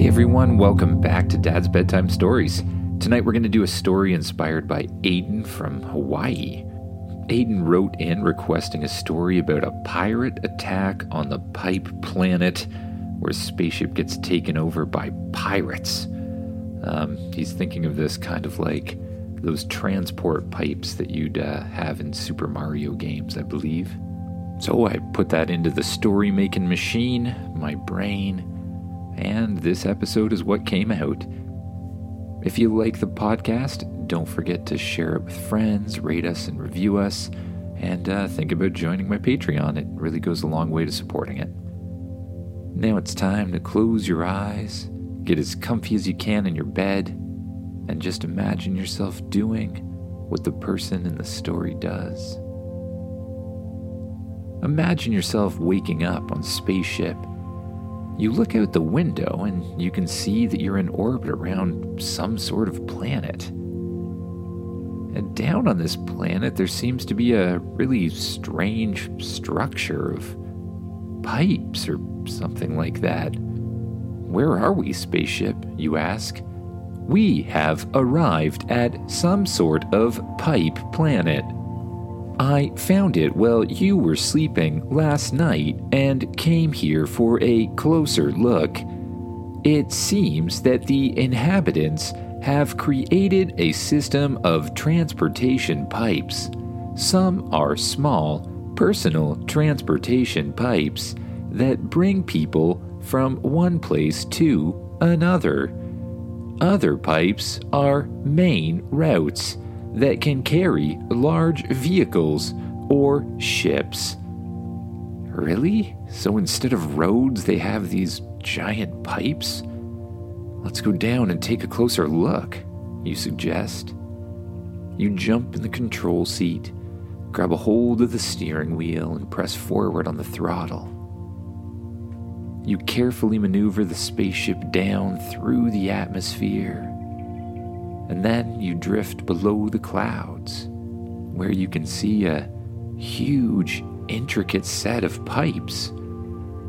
Hey everyone, welcome back to Dad's Bedtime Stories. Tonight we're going to do a story inspired by Aiden from Hawaii. Aiden wrote in requesting a story about a pirate attack on the Pipe Planet where a spaceship gets taken over by pirates. Um, he's thinking of this kind of like those transport pipes that you'd uh, have in Super Mario games, I believe. So I put that into the story making machine, my brain, and this episode is what came out. If you like the podcast, don't forget to share it with friends, rate us, and review us, and uh, think about joining my Patreon. It really goes a long way to supporting it. Now it's time to close your eyes, get as comfy as you can in your bed, and just imagine yourself doing what the person in the story does. Imagine yourself waking up on spaceship you look out the window and you can see that you're in orbit around some sort of planet. And down on this planet, there seems to be a really strange structure of pipes or something like that. Where are we, spaceship? You ask. We have arrived at some sort of pipe planet. I found it while you were sleeping last night and came here for a closer look. It seems that the inhabitants have created a system of transportation pipes. Some are small, personal transportation pipes that bring people from one place to another. Other pipes are main routes that can carry large vehicles or ships. Really? So instead of roads, they have these giant pipes? Let's go down and take a closer look, you suggest. You jump in the control seat, grab a hold of the steering wheel, and press forward on the throttle. You carefully maneuver the spaceship down through the atmosphere and then you drift below the clouds, where you can see a huge, intricate set of pipes.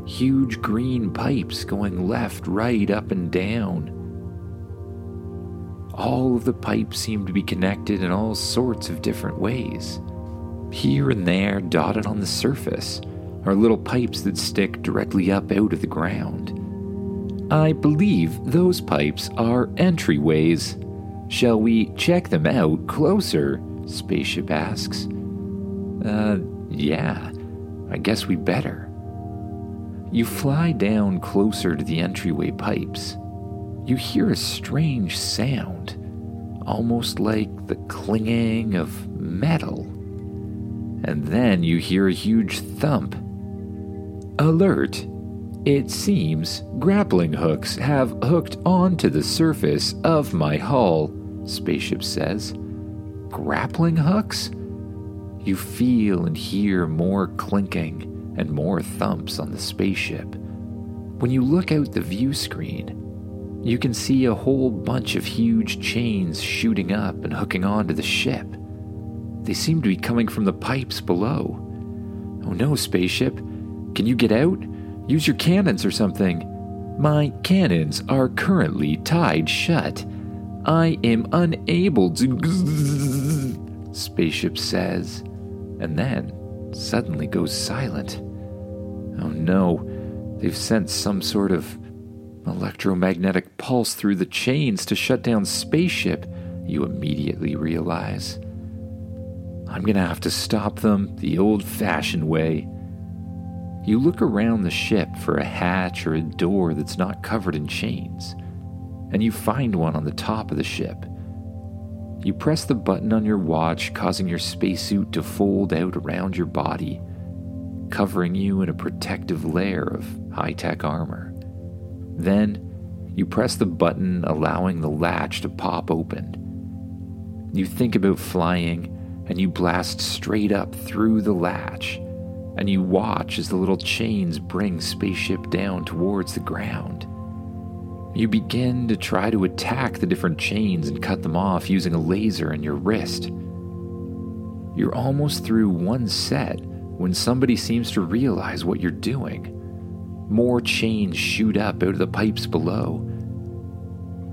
Huge green pipes going left, right, up, and down. All of the pipes seem to be connected in all sorts of different ways. Here and there, dotted on the surface, are little pipes that stick directly up out of the ground. I believe those pipes are entryways Shall we check them out closer? Spaceship asks. Uh, yeah, I guess we better. You fly down closer to the entryway pipes. You hear a strange sound, almost like the clinging of metal. And then you hear a huge thump. Alert! It seems grappling hooks have hooked onto the surface of my hull, Spaceship says. Grappling hooks? You feel and hear more clinking and more thumps on the spaceship. When you look out the view screen, you can see a whole bunch of huge chains shooting up and hooking onto the ship. They seem to be coming from the pipes below. Oh no, spaceship. Can you get out? Use your cannons or something. My cannons are currently tied shut. I am unable to. Spaceship says, and then suddenly goes silent. Oh no, they've sent some sort of electromagnetic pulse through the chains to shut down Spaceship, you immediately realize. I'm gonna have to stop them the old fashioned way. You look around the ship for a hatch or a door that's not covered in chains, and you find one on the top of the ship. You press the button on your watch, causing your spacesuit to fold out around your body, covering you in a protective layer of high tech armor. Then, you press the button, allowing the latch to pop open. You think about flying, and you blast straight up through the latch and you watch as the little chains bring spaceship down towards the ground. You begin to try to attack the different chains and cut them off using a laser in your wrist. You're almost through one set when somebody seems to realize what you're doing. More chains shoot up out of the pipes below,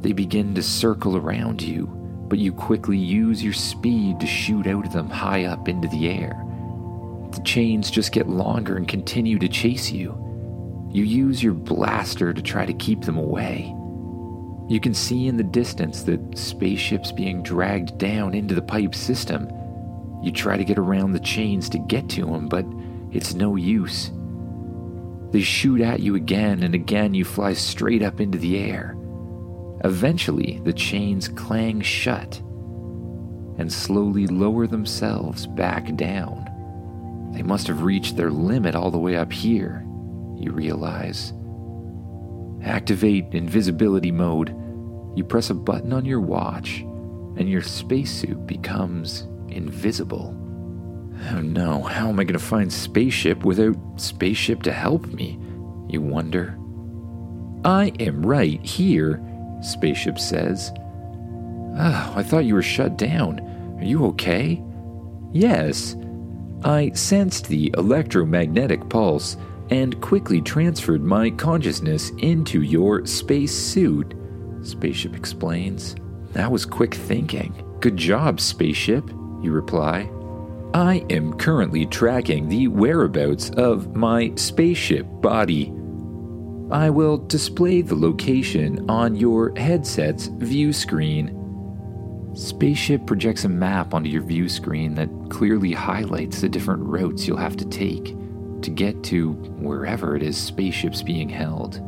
They begin to circle around you, but you quickly use your speed to shoot out of them high up into the air. The chains just get longer and continue to chase you. You use your blaster to try to keep them away. You can see in the distance that spaceships being dragged down into the pipe system. You try to get around the chains to get to them, but it's no use. They shoot at you again, and again you fly straight up into the air. Eventually, the chains clang shut and slowly lower themselves back down. They must have reached their limit all the way up here, you realize. Activate invisibility mode. You press a button on your watch, and your spacesuit becomes invisible. Oh no, how am I going to find spaceship without spaceship to help me? You wonder. I am right here, spaceship says. Oh, I thought you were shut down. Are you okay? Yes. I sensed the electromagnetic pulse and quickly transferred my consciousness into your space suit, Spaceship explains. That was quick thinking. Good job, Spaceship, you reply. I am currently tracking the whereabouts of my spaceship body. I will display the location on your headset's view screen. Spaceship projects a map onto your view screen that clearly highlights the different routes you'll have to take to get to wherever it is spaceships being held.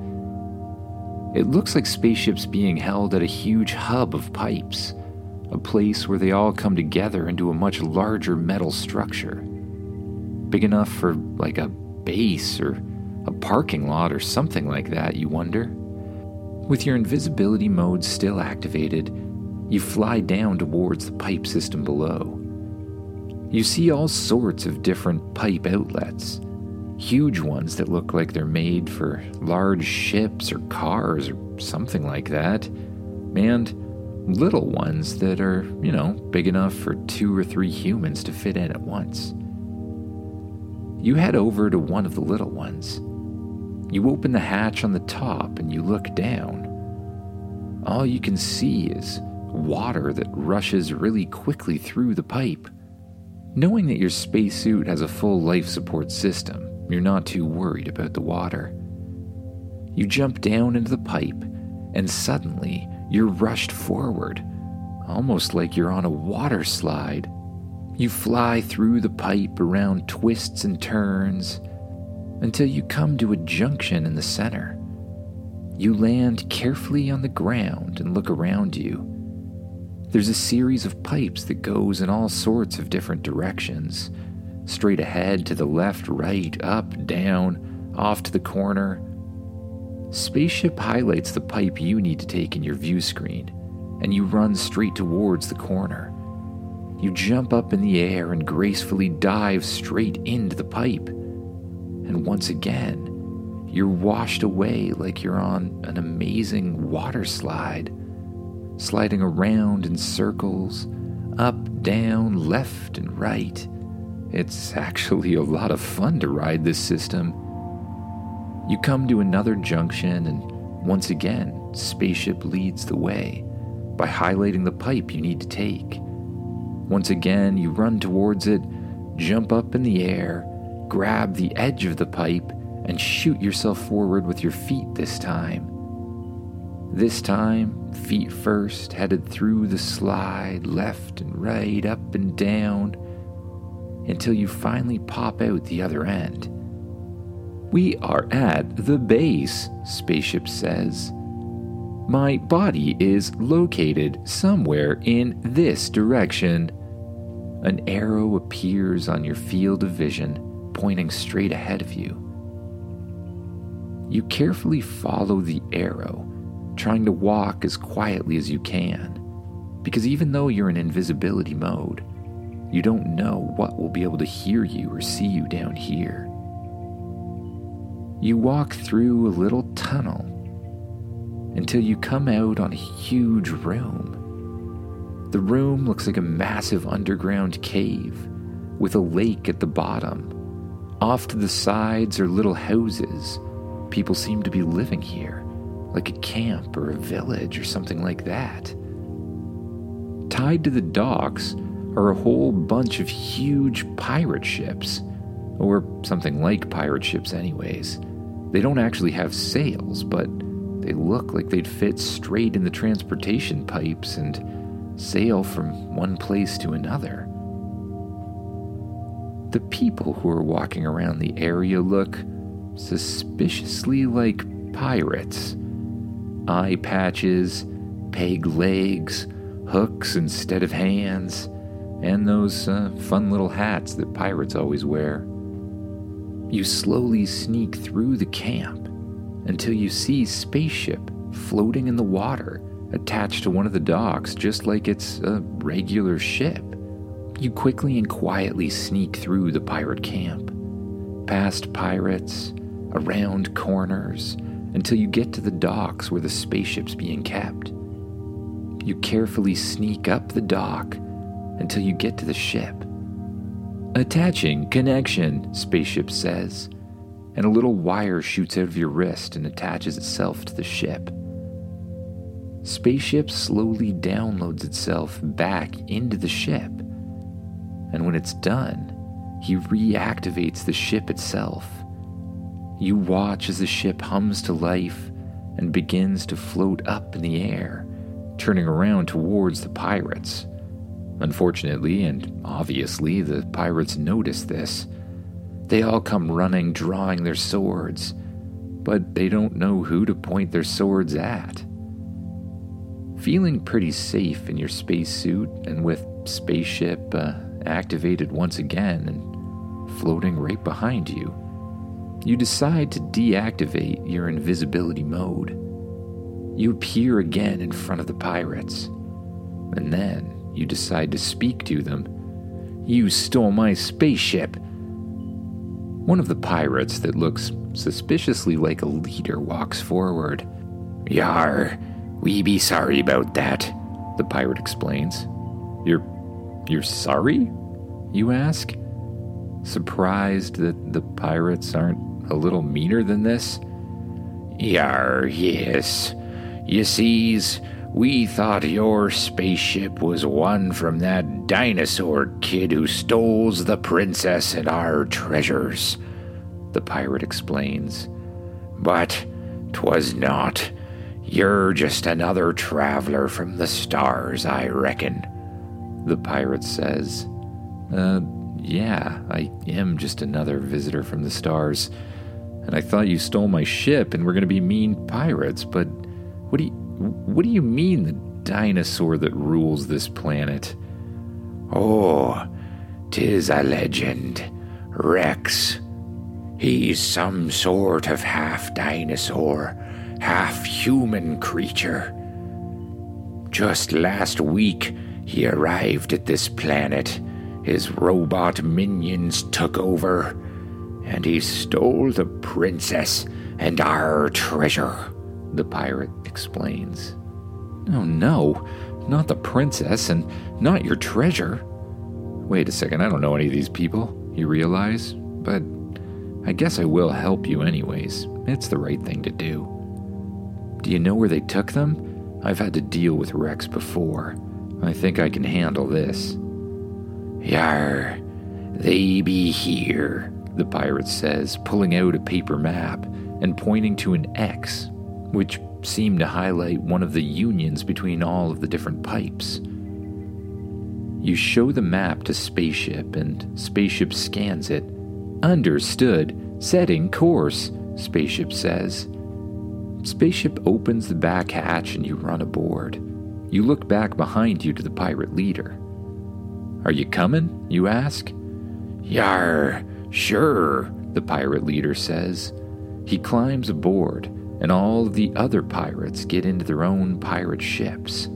It looks like spaceships being held at a huge hub of pipes, a place where they all come together into a much larger metal structure. Big enough for like a base or a parking lot or something like that, you wonder. With your invisibility mode still activated, you fly down towards the pipe system below. You see all sorts of different pipe outlets huge ones that look like they're made for large ships or cars or something like that, and little ones that are, you know, big enough for two or three humans to fit in at once. You head over to one of the little ones. You open the hatch on the top and you look down. All you can see is water that rushes really quickly through the pipe. Knowing that your spacesuit has a full life support system, you're not too worried about the water. You jump down into the pipe, and suddenly you're rushed forward, almost like you're on a water slide. You fly through the pipe around twists and turns until you come to a junction in the center. You land carefully on the ground and look around you. There's a series of pipes that goes in all sorts of different directions straight ahead, to the left, right, up, down, off to the corner. Spaceship highlights the pipe you need to take in your view screen, and you run straight towards the corner. You jump up in the air and gracefully dive straight into the pipe. And once again, you're washed away like you're on an amazing water slide, sliding around in circles, up, down, left, and right. It's actually a lot of fun to ride this system. You come to another junction, and once again, Spaceship leads the way by highlighting the pipe you need to take. Once again, you run towards it, jump up in the air, grab the edge of the pipe, and shoot yourself forward with your feet this time. This time, feet first, headed through the slide, left and right, up and down until you finally pop out the other end. We are at the base, Spaceship says. My body is located somewhere in this direction. An arrow appears on your field of vision, pointing straight ahead of you. You carefully follow the arrow, trying to walk as quietly as you can, because even though you're in invisibility mode, you don't know what will be able to hear you or see you down here. You walk through a little tunnel until you come out on a huge room. The room looks like a massive underground cave with a lake at the bottom. Off to the sides are little houses. People seem to be living here, like a camp or a village or something like that. Tied to the docks are a whole bunch of huge pirate ships, or something like pirate ships, anyways. They don't actually have sails, but they look like they'd fit straight in the transportation pipes and sail from one place to another. The people who are walking around the area look suspiciously like pirates. Eye patches, peg legs, hooks instead of hands, and those uh, fun little hats that pirates always wear. You slowly sneak through the camp until you see spaceship floating in the water attached to one of the docks just like it's a regular ship. You quickly and quietly sneak through the pirate camp, past pirates, around corners, until you get to the docks where the spaceship's being kept. You carefully sneak up the dock until you get to the ship. Attaching connection, spaceship says, and a little wire shoots out of your wrist and attaches itself to the ship. Spaceship slowly downloads itself back into the ship and when it's done, he reactivates the ship itself. You watch as the ship hums to life and begins to float up in the air, turning around towards the pirates. Unfortunately, and obviously, the pirates notice this. They all come running, drawing their swords, but they don't know who to point their swords at. Feeling pretty safe in your spacesuit and with spaceship uh, activated once again and floating right behind you. You decide to deactivate your invisibility mode. You appear again in front of the pirates, and then you decide to speak to them. You stole my spaceship. One of the pirates that looks suspiciously like a leader walks forward. Yar, we be sorry about that, the pirate explains. You're you're sorry? You ask? Surprised that the pirates aren't a little meaner than this? Yar, yes. You sees, we thought your spaceship was one from that dinosaur kid who stole the princess and our treasures, the pirate explains. But 'twas not. You're just another traveler from the stars, I reckon the pirate says. Uh, yeah, I am just another visitor from the stars. And I thought you stole my ship and we're going to be mean pirates, but what do you what do you mean the dinosaur that rules this planet? Oh, tis a legend. Rex. He's some sort of half dinosaur, half human creature. Just last week, he arrived at this planet, his robot minions took over, and he stole the princess and our treasure, the pirate explains. Oh no, not the princess and not your treasure. Wait a second, I don't know any of these people, you realize, but I guess I will help you anyways. It's the right thing to do. Do you know where they took them? I've had to deal with Rex before. I think I can handle this. Yar, they be here, the pirate says, pulling out a paper map and pointing to an X, which seemed to highlight one of the unions between all of the different pipes. You show the map to Spaceship, and Spaceship scans it. Understood. Setting course, Spaceship says. Spaceship opens the back hatch and you run aboard. You look back behind you to the pirate leader. Are you coming? You ask. Yar, sure, the pirate leader says. He climbs aboard, and all the other pirates get into their own pirate ships.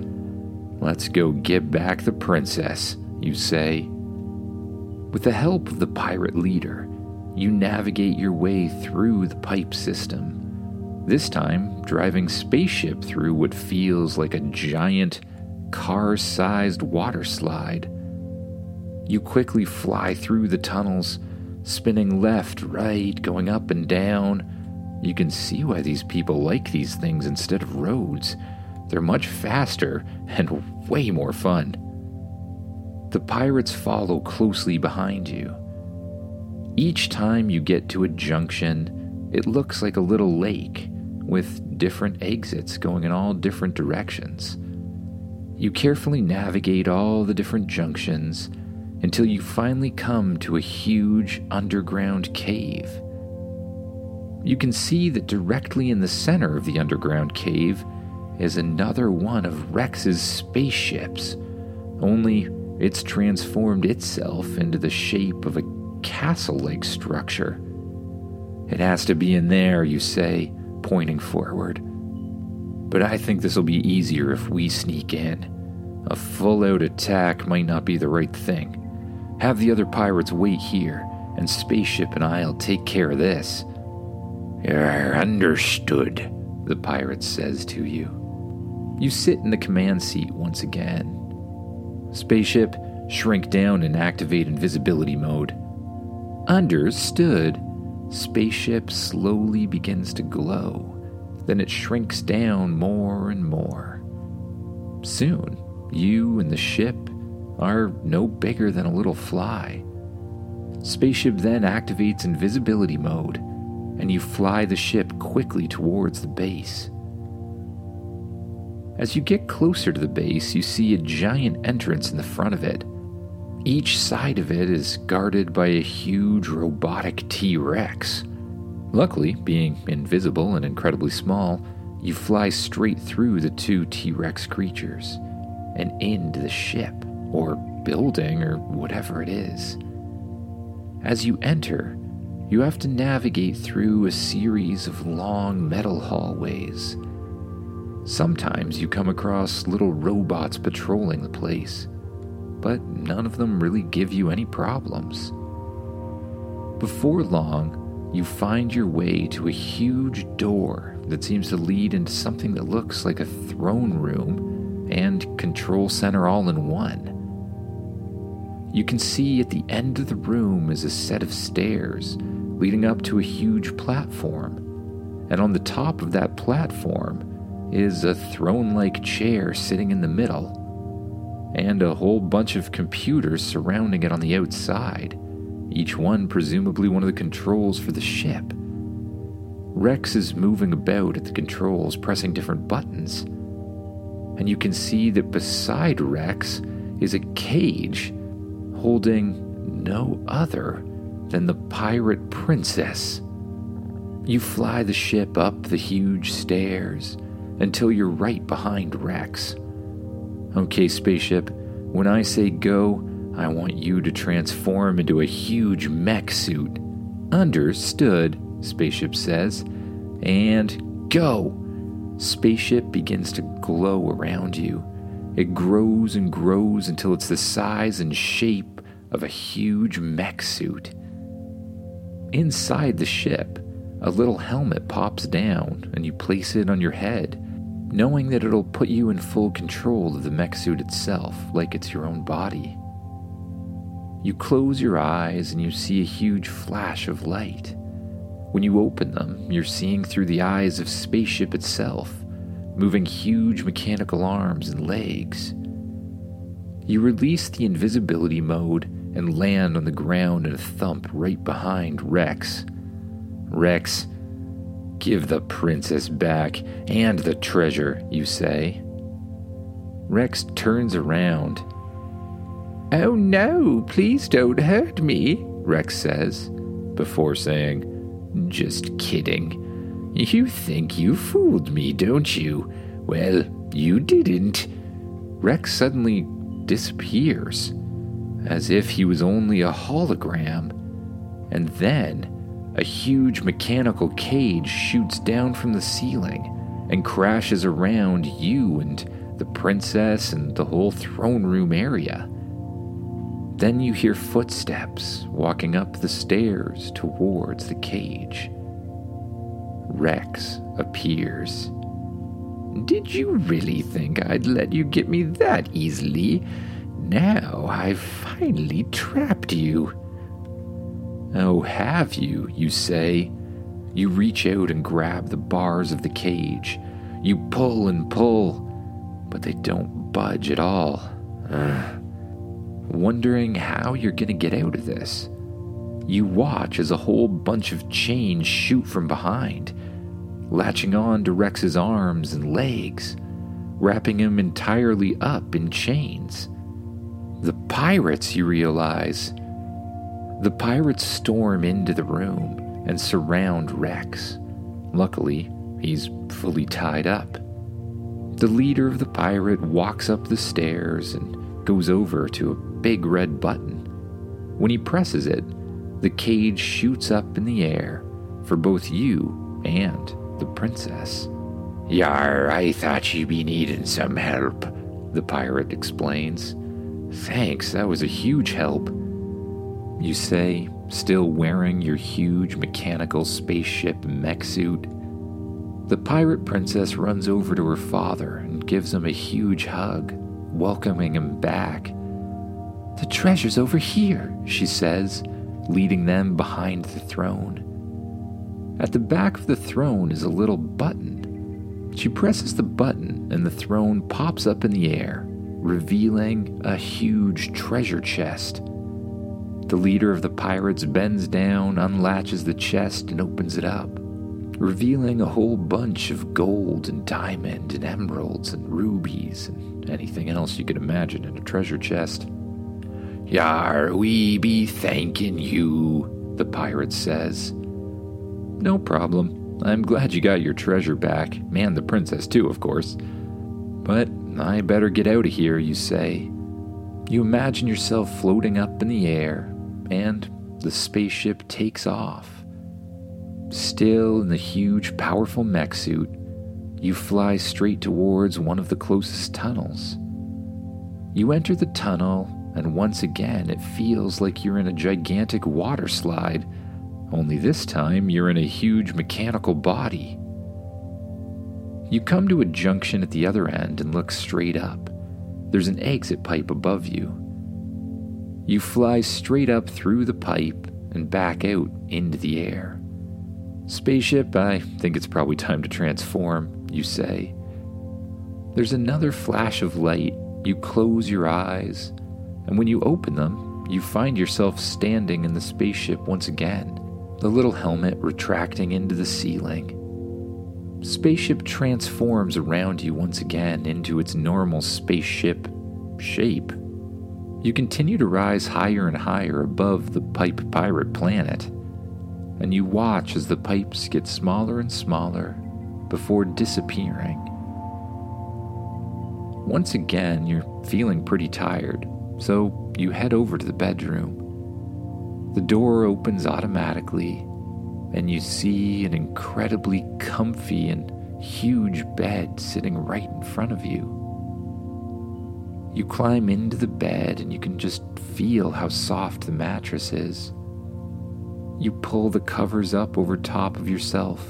Let's go get back the princess, you say. With the help of the pirate leader, you navigate your way through the pipe system this time, driving spaceship through what feels like a giant, car sized water slide. You quickly fly through the tunnels, spinning left, right, going up and down, You can see why these people like these things instead of roads. They're much faster and way more fun. The pirates follow closely behind you. Each time you get to a junction, it looks like a little lake with different exits going in all different directions. You carefully navigate all the different junctions until you finally come to a huge underground cave. You can see that directly in the center of the underground cave is another one of Rex's spaceships, only it's transformed itself into the shape of a castle like structure. It has to be in there, you say, pointing forward. But I think this'll be easier if we sneak in. A full out attack might not be the right thing. Have the other pirates wait here, and Spaceship and I'll take care of this. You're understood, the pirate says to you. You sit in the command seat once again. Spaceship, shrink down and activate invisibility mode. Understood. Spaceship slowly begins to glow. Then it shrinks down more and more. Soon, you and the ship are no bigger than a little fly. Spaceship then activates invisibility mode, and you fly the ship quickly towards the base. As you get closer to the base, you see a giant entrance in the front of it. Each side of it is guarded by a huge robotic T Rex. Luckily, being invisible and incredibly small, you fly straight through the two T Rex creatures and into the ship, or building, or whatever it is. As you enter, you have to navigate through a series of long metal hallways. Sometimes you come across little robots patrolling the place, but none of them really give you any problems. Before long, you find your way to a huge door that seems to lead into something that looks like a throne room and control center all in one. You can see at the end of the room is a set of stairs leading up to a huge platform, and on the top of that platform is a throne like chair sitting in the middle, and a whole bunch of computers surrounding it on the outside, each one presumably one of the controls for the ship. Rex is moving about at the controls, pressing different buttons, and you can see that beside Rex is a cage holding no other than the pirate princess. You fly the ship up the huge stairs until you're right behind Rex. Okay, spaceship, when I say go, I want you to transform into a huge mech suit. Understood, Spaceship says. And go! Spaceship begins to glow around you. It grows and grows until it's the size and shape of a huge mech suit. Inside the ship, a little helmet pops down and you place it on your head knowing that it'll put you in full control of the mech suit itself, like it's your own body. You close your eyes and you see a huge flash of light. When you open them, you're seeing through the eyes of spaceship itself, moving huge mechanical arms and legs. You release the invisibility mode and land on the ground in a thump right behind Rex. Rex, Give the princess back and the treasure, you say. Rex turns around. Oh no, please don't hurt me, Rex says, before saying, Just kidding. You think you fooled me, don't you? Well, you didn't. Rex suddenly disappears, as if he was only a hologram. And then a huge mechanical cage shoots down from the ceiling and crashes around you and the princess and the whole throne room area. Then you hear footsteps walking up the stairs towards the cage. Rex appears. Did you really think I'd let you get me that easily? Now I've finally trapped you. Oh, have you, you say? You reach out and grab the bars of the cage. You pull and pull, but they don't budge at all. Ugh. Wondering how you're going to get out of this. You watch as a whole bunch of chains shoot from behind, latching on to Rex's arms and legs, wrapping him entirely up in chains. The pirates, you realize. The pirates storm into the room and surround Rex. Luckily, he's fully tied up. The leader of the pirate walks up the stairs and goes over to a big red button. When he presses it, the cage shoots up in the air for both you and the princess. Yar, I thought you'd be needing some help, the pirate explains. Thanks, that was a huge help. You say, still wearing your huge mechanical spaceship mech suit. The pirate princess runs over to her father and gives him a huge hug, welcoming him back. The treasure's over here, she says, leading them behind the throne. At the back of the throne is a little button. She presses the button, and the throne pops up in the air, revealing a huge treasure chest. The leader of the pirates bends down, unlatches the chest, and opens it up, revealing a whole bunch of gold and diamond and emeralds and rubies and anything else you could imagine in a treasure chest. Yar, we be thanking you, the pirate says. No problem. I'm glad you got your treasure back, and the princess too, of course. But I better get out of here, you say. You imagine yourself floating up in the air, and the spaceship takes off. Still in the huge, powerful mech suit, you fly straight towards one of the closest tunnels. You enter the tunnel, and once again it feels like you're in a gigantic water slide, only this time you're in a huge mechanical body. You come to a junction at the other end and look straight up. There's an exit pipe above you. You fly straight up through the pipe and back out into the air. Spaceship, I think it's probably time to transform, you say. There's another flash of light. You close your eyes, and when you open them, you find yourself standing in the spaceship once again, the little helmet retracting into the ceiling. Spaceship transforms around you once again into its normal spaceship shape. You continue to rise higher and higher above the pipe pirate planet, and you watch as the pipes get smaller and smaller before disappearing. Once again, you're feeling pretty tired, so you head over to the bedroom. The door opens automatically, and you see an incredibly comfy and huge bed sitting right in front of you. You climb into the bed and you can just feel how soft the mattress is. You pull the covers up over top of yourself.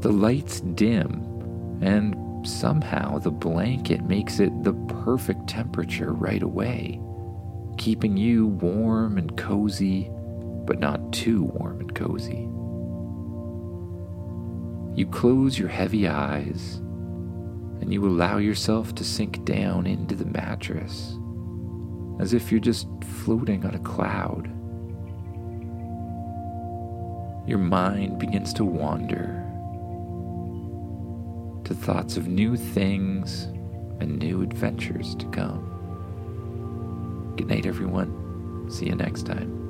The lights dim, and somehow the blanket makes it the perfect temperature right away, keeping you warm and cozy, but not too warm and cozy. You close your heavy eyes and you allow yourself to sink down into the mattress as if you're just floating on a cloud. Your mind begins to wander to thoughts of new things and new adventures to come. Good night, everyone. See you next time.